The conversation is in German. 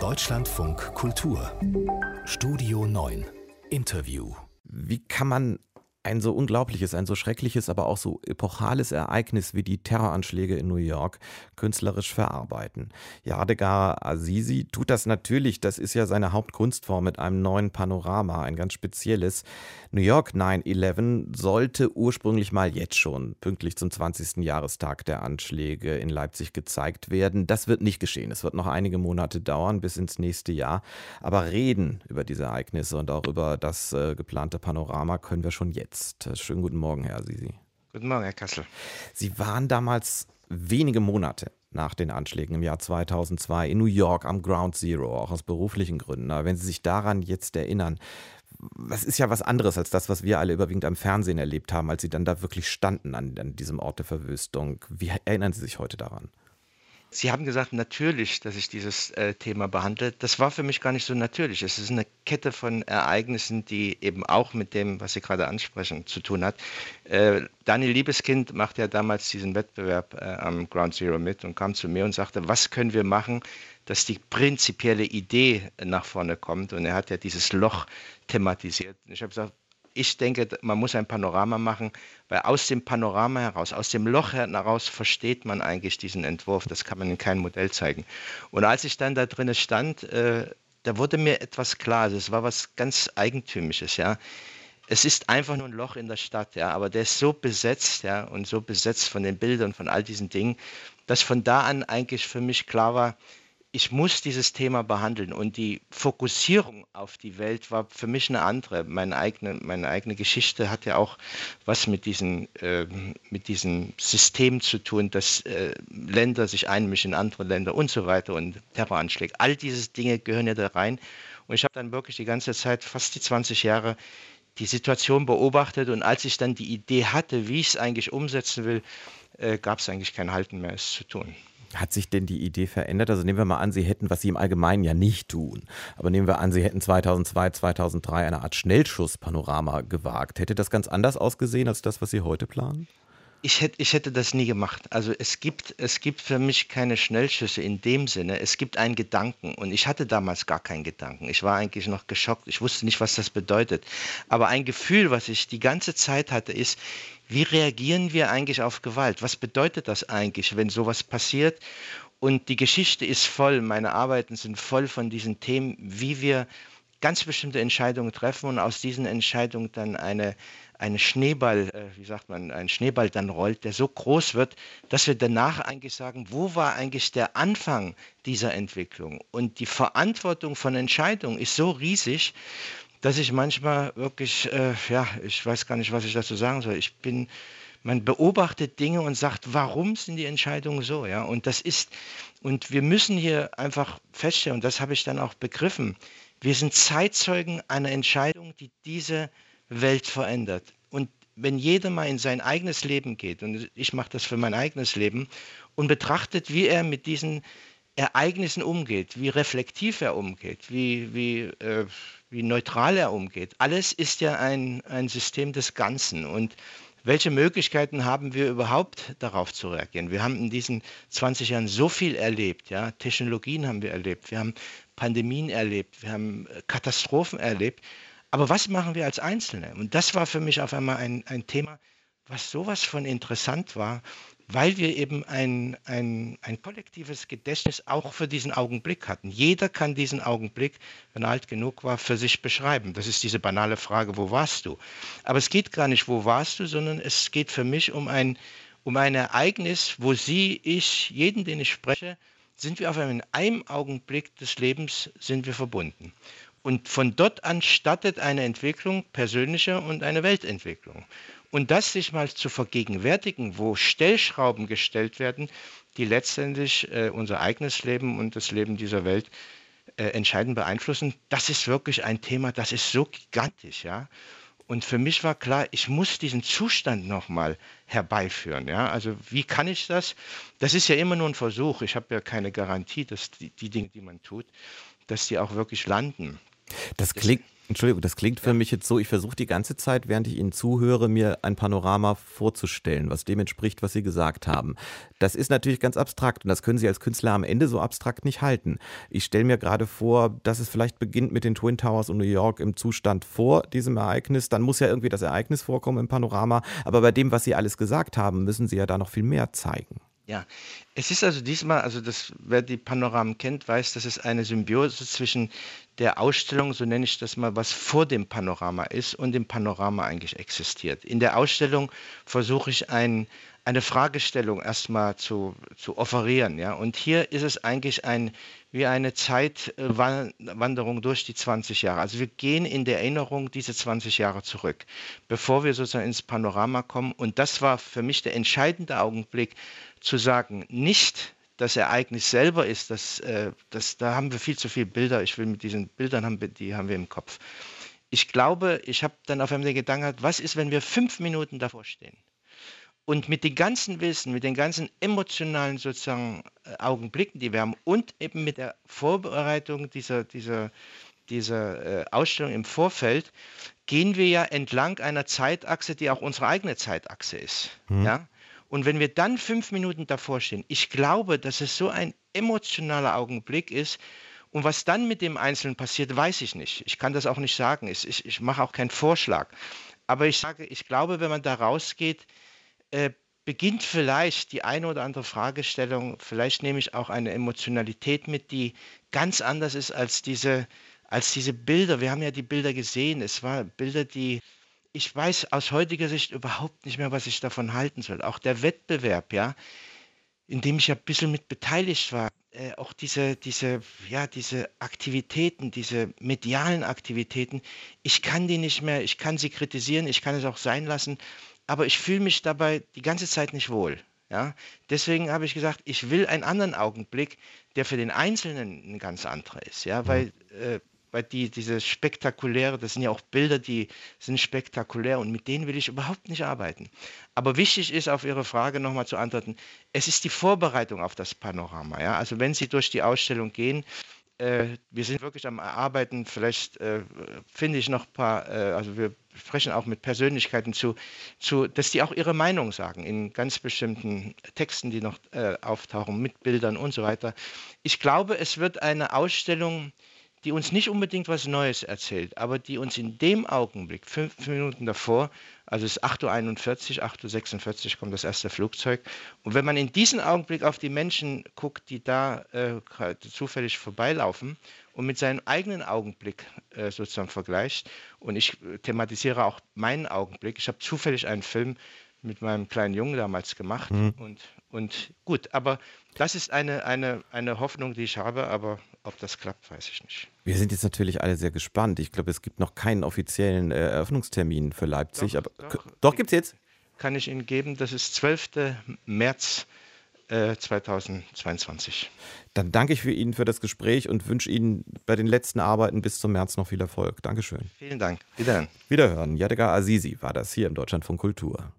Deutschlandfunk Kultur. Studio 9 Interview. Wie kann man ein so unglaubliches, ein so schreckliches, aber auch so epochales Ereignis wie die Terroranschläge in New York künstlerisch verarbeiten. Yadegar Azizi tut das natürlich, das ist ja seine Hauptkunstform mit einem neuen Panorama, ein ganz spezielles. New York 9-11 sollte ursprünglich mal jetzt schon pünktlich zum 20. Jahrestag der Anschläge in Leipzig gezeigt werden. Das wird nicht geschehen. Es wird noch einige Monate dauern bis ins nächste Jahr. Aber reden über diese Ereignisse und auch über das äh, geplante Panorama können wir schon jetzt jetzt. Schönen guten Morgen, Herr Sisi. Guten Morgen, Herr Kassel. Sie waren damals wenige Monate nach den Anschlägen im Jahr 2002 in New York am Ground Zero, auch aus beruflichen Gründen. Aber wenn Sie sich daran jetzt erinnern, das ist ja was anderes als das, was wir alle überwiegend am Fernsehen erlebt haben, als Sie dann da wirklich standen an, an diesem Ort der Verwüstung. Wie erinnern Sie sich heute daran? Sie haben gesagt, natürlich, dass ich dieses äh, Thema behandle. Das war für mich gar nicht so natürlich. Es ist eine Kette von Ereignissen, die eben auch mit dem, was Sie gerade ansprechen, zu tun hat. Äh, Daniel Liebeskind machte ja damals diesen Wettbewerb äh, am Ground Zero mit und kam zu mir und sagte, was können wir machen, dass die prinzipielle Idee nach vorne kommt. Und er hat ja dieses Loch thematisiert. Ich habe gesagt, ich denke, man muss ein Panorama machen, weil aus dem Panorama heraus, aus dem Loch heraus versteht man eigentlich diesen Entwurf. Das kann man in keinem Modell zeigen. Und als ich dann da drinnen stand, äh, da wurde mir etwas klar. Also es war was ganz Eigentümliches, ja. Es ist einfach nur ein Loch in der Stadt, ja, aber der ist so besetzt, ja, und so besetzt von den Bildern, von all diesen Dingen, dass von da an eigentlich für mich klar war, ich muss dieses Thema behandeln und die Fokussierung auf die Welt war für mich eine andere. Meine eigene, meine eigene Geschichte hat ja auch was mit, diesen, äh, mit diesem System zu tun, dass äh, Länder sich einmischen in andere Länder und so weiter und Terroranschläge. All diese Dinge gehören ja da rein. Und ich habe dann wirklich die ganze Zeit, fast die 20 Jahre, die Situation beobachtet und als ich dann die Idee hatte, wie ich es eigentlich umsetzen will, äh, gab es eigentlich kein Halten mehr, es zu tun. Hat sich denn die Idee verändert? Also nehmen wir mal an, Sie hätten, was Sie im Allgemeinen ja nicht tun, aber nehmen wir an, Sie hätten 2002, 2003 eine Art Schnellschusspanorama gewagt. Hätte das ganz anders ausgesehen als das, was Sie heute planen? Ich hätte, ich hätte das nie gemacht. Also es gibt, es gibt für mich keine Schnellschüsse in dem Sinne. Es gibt einen Gedanken und ich hatte damals gar keinen Gedanken. Ich war eigentlich noch geschockt. Ich wusste nicht, was das bedeutet. Aber ein Gefühl, was ich die ganze Zeit hatte, ist, wie reagieren wir eigentlich auf Gewalt? Was bedeutet das eigentlich, wenn sowas passiert? Und die Geschichte ist voll, meine Arbeiten sind voll von diesen Themen, wie wir ganz bestimmte Entscheidungen treffen und aus diesen Entscheidungen dann eine eine Schneeball, äh, wie sagt man, ein Schneeball dann rollt, der so groß wird, dass wir danach eigentlich sagen, wo war eigentlich der Anfang dieser Entwicklung? Und die Verantwortung von Entscheidungen ist so riesig, dass ich manchmal wirklich, äh, ja, ich weiß gar nicht, was ich dazu sagen soll. Ich bin, man beobachtet Dinge und sagt, warum sind die Entscheidungen so, ja? Und das ist, und wir müssen hier einfach feststellen, und das habe ich dann auch begriffen, wir sind Zeitzeugen einer Entscheidung, die diese Welt verändert. Und wenn jeder mal in sein eigenes Leben geht, und ich mache das für mein eigenes Leben, und betrachtet, wie er mit diesen Ereignissen umgeht, wie reflektiv er umgeht, wie, wie, äh, wie neutral er umgeht. Alles ist ja ein, ein System des Ganzen. Und welche Möglichkeiten haben wir überhaupt darauf zu reagieren? Wir haben in diesen 20 Jahren so viel erlebt. Ja? Technologien haben wir erlebt, wir haben Pandemien erlebt, wir haben äh, Katastrophen erlebt. Aber was machen wir als Einzelne? Und das war für mich auf einmal ein, ein Thema, was sowas von interessant war, weil wir eben ein, ein, ein kollektives Gedächtnis auch für diesen Augenblick hatten. Jeder kann diesen Augenblick, wenn er alt genug war, für sich beschreiben. Das ist diese banale Frage, wo warst du? Aber es geht gar nicht, wo warst du, sondern es geht für mich um ein, um ein Ereignis, wo Sie, ich, jeden, den ich spreche, sind wir auf einem, in einem Augenblick des Lebens sind wir verbunden. Und von dort an startet eine Entwicklung, persönliche und eine Weltentwicklung. Und das sich mal zu vergegenwärtigen, wo Stellschrauben gestellt werden, die letztendlich äh, unser eigenes Leben und das Leben dieser Welt äh, entscheidend beeinflussen, das ist wirklich ein Thema, das ist so gigantisch, ja. Und für mich war klar, ich muss diesen Zustand nochmal herbeiführen. Ja? Also wie kann ich das? Das ist ja immer nur ein Versuch. Ich habe ja keine Garantie, dass die, die Dinge, die man tut, dass die auch wirklich landen. Das klingt, Entschuldigung, das klingt für mich jetzt so, ich versuche die ganze Zeit, während ich Ihnen zuhöre, mir ein Panorama vorzustellen, was dem entspricht, was Sie gesagt haben. Das ist natürlich ganz abstrakt und das können Sie als Künstler am Ende so abstrakt nicht halten. Ich stelle mir gerade vor, dass es vielleicht beginnt mit den Twin Towers und New York im Zustand vor diesem Ereignis. Dann muss ja irgendwie das Ereignis vorkommen im Panorama. Aber bei dem, was Sie alles gesagt haben, müssen Sie ja da noch viel mehr zeigen. Ja, es ist also diesmal, also das, wer die Panoramen kennt, weiß, dass es eine Symbiose zwischen der Ausstellung, so nenne ich das mal, was vor dem Panorama ist und dem Panorama eigentlich existiert. In der Ausstellung versuche ich ein, eine Fragestellung erstmal zu, zu offerieren. Ja? Und hier ist es eigentlich ein, wie eine Zeitwanderung durch die 20 Jahre. Also wir gehen in der Erinnerung diese 20 Jahre zurück, bevor wir sozusagen ins Panorama kommen. Und das war für mich der entscheidende Augenblick, zu sagen, nicht das Ereignis selber ist, das, äh, das, da haben wir viel zu viele Bilder. Ich will mit diesen Bildern, haben die haben wir im Kopf. Ich glaube, ich habe dann auf einmal den Gedanken was ist, wenn wir fünf Minuten davor stehen? Und mit dem ganzen Wissen, mit den ganzen emotionalen sozusagen äh, Augenblicken, die wir haben und eben mit der Vorbereitung dieser, dieser, dieser äh, Ausstellung im Vorfeld, gehen wir ja entlang einer Zeitachse, die auch unsere eigene Zeitachse ist. Mhm. Ja? Und wenn wir dann fünf Minuten davor stehen, ich glaube, dass es so ein emotionaler Augenblick ist. Und was dann mit dem Einzelnen passiert, weiß ich nicht. Ich kann das auch nicht sagen. Ich, ich, ich mache auch keinen Vorschlag. Aber ich sage, ich glaube, wenn man da rausgeht, äh, beginnt vielleicht die eine oder andere Fragestellung, vielleicht nehme ich auch eine Emotionalität mit, die ganz anders ist als diese, als diese Bilder. Wir haben ja die Bilder gesehen. Es waren Bilder, die ich weiß aus heutiger Sicht überhaupt nicht mehr, was ich davon halten soll. Auch der Wettbewerb, ja, in dem ich ja ein bisschen mit beteiligt war, äh, auch diese, diese, ja, diese Aktivitäten, diese medialen Aktivitäten, ich kann die nicht mehr, ich kann sie kritisieren, ich kann es auch sein lassen, aber ich fühle mich dabei die ganze Zeit nicht wohl. Ja? Deswegen habe ich gesagt, ich will einen anderen Augenblick, der für den Einzelnen ein ganz anderer ist. Ja? Weil äh, weil die, diese spektakuläre, das sind ja auch Bilder, die sind spektakulär und mit denen will ich überhaupt nicht arbeiten. Aber wichtig ist, auf Ihre Frage nochmal zu antworten, es ist die Vorbereitung auf das Panorama. Ja? Also wenn Sie durch die Ausstellung gehen, äh, wir sind wirklich am Arbeiten, vielleicht äh, finde ich noch ein paar, äh, also wir sprechen auch mit Persönlichkeiten zu, zu, dass die auch ihre Meinung sagen in ganz bestimmten Texten, die noch äh, auftauchen, mit Bildern und so weiter. Ich glaube, es wird eine Ausstellung, die uns nicht unbedingt was Neues erzählt, aber die uns in dem Augenblick, fünf Minuten davor, also es ist 8.41 Uhr, 8.46 Uhr kommt das erste Flugzeug. Und wenn man in diesem Augenblick auf die Menschen guckt, die da äh, zufällig vorbeilaufen und mit seinem eigenen Augenblick äh, sozusagen vergleicht, und ich thematisiere auch meinen Augenblick, ich habe zufällig einen Film mit meinem kleinen Jungen damals gemacht mhm. und, und gut, aber das ist eine, eine, eine Hoffnung, die ich habe, aber ob das klappt, weiß ich nicht. Wir sind jetzt natürlich alle sehr gespannt. Ich glaube, es gibt noch keinen offiziellen äh, Eröffnungstermin für Leipzig. Doch, aber doch, doch gibt es jetzt? Kann ich Ihnen geben, das ist 12. März 2022. Äh, Dann danke ich für Ihnen für das Gespräch und wünsche Ihnen bei den letzten Arbeiten bis zum März noch viel Erfolg. Dankeschön. Vielen Dank. Wiederhören. Wiederhören. Yadega Azizi war das hier im Deutschlandfunk Kultur.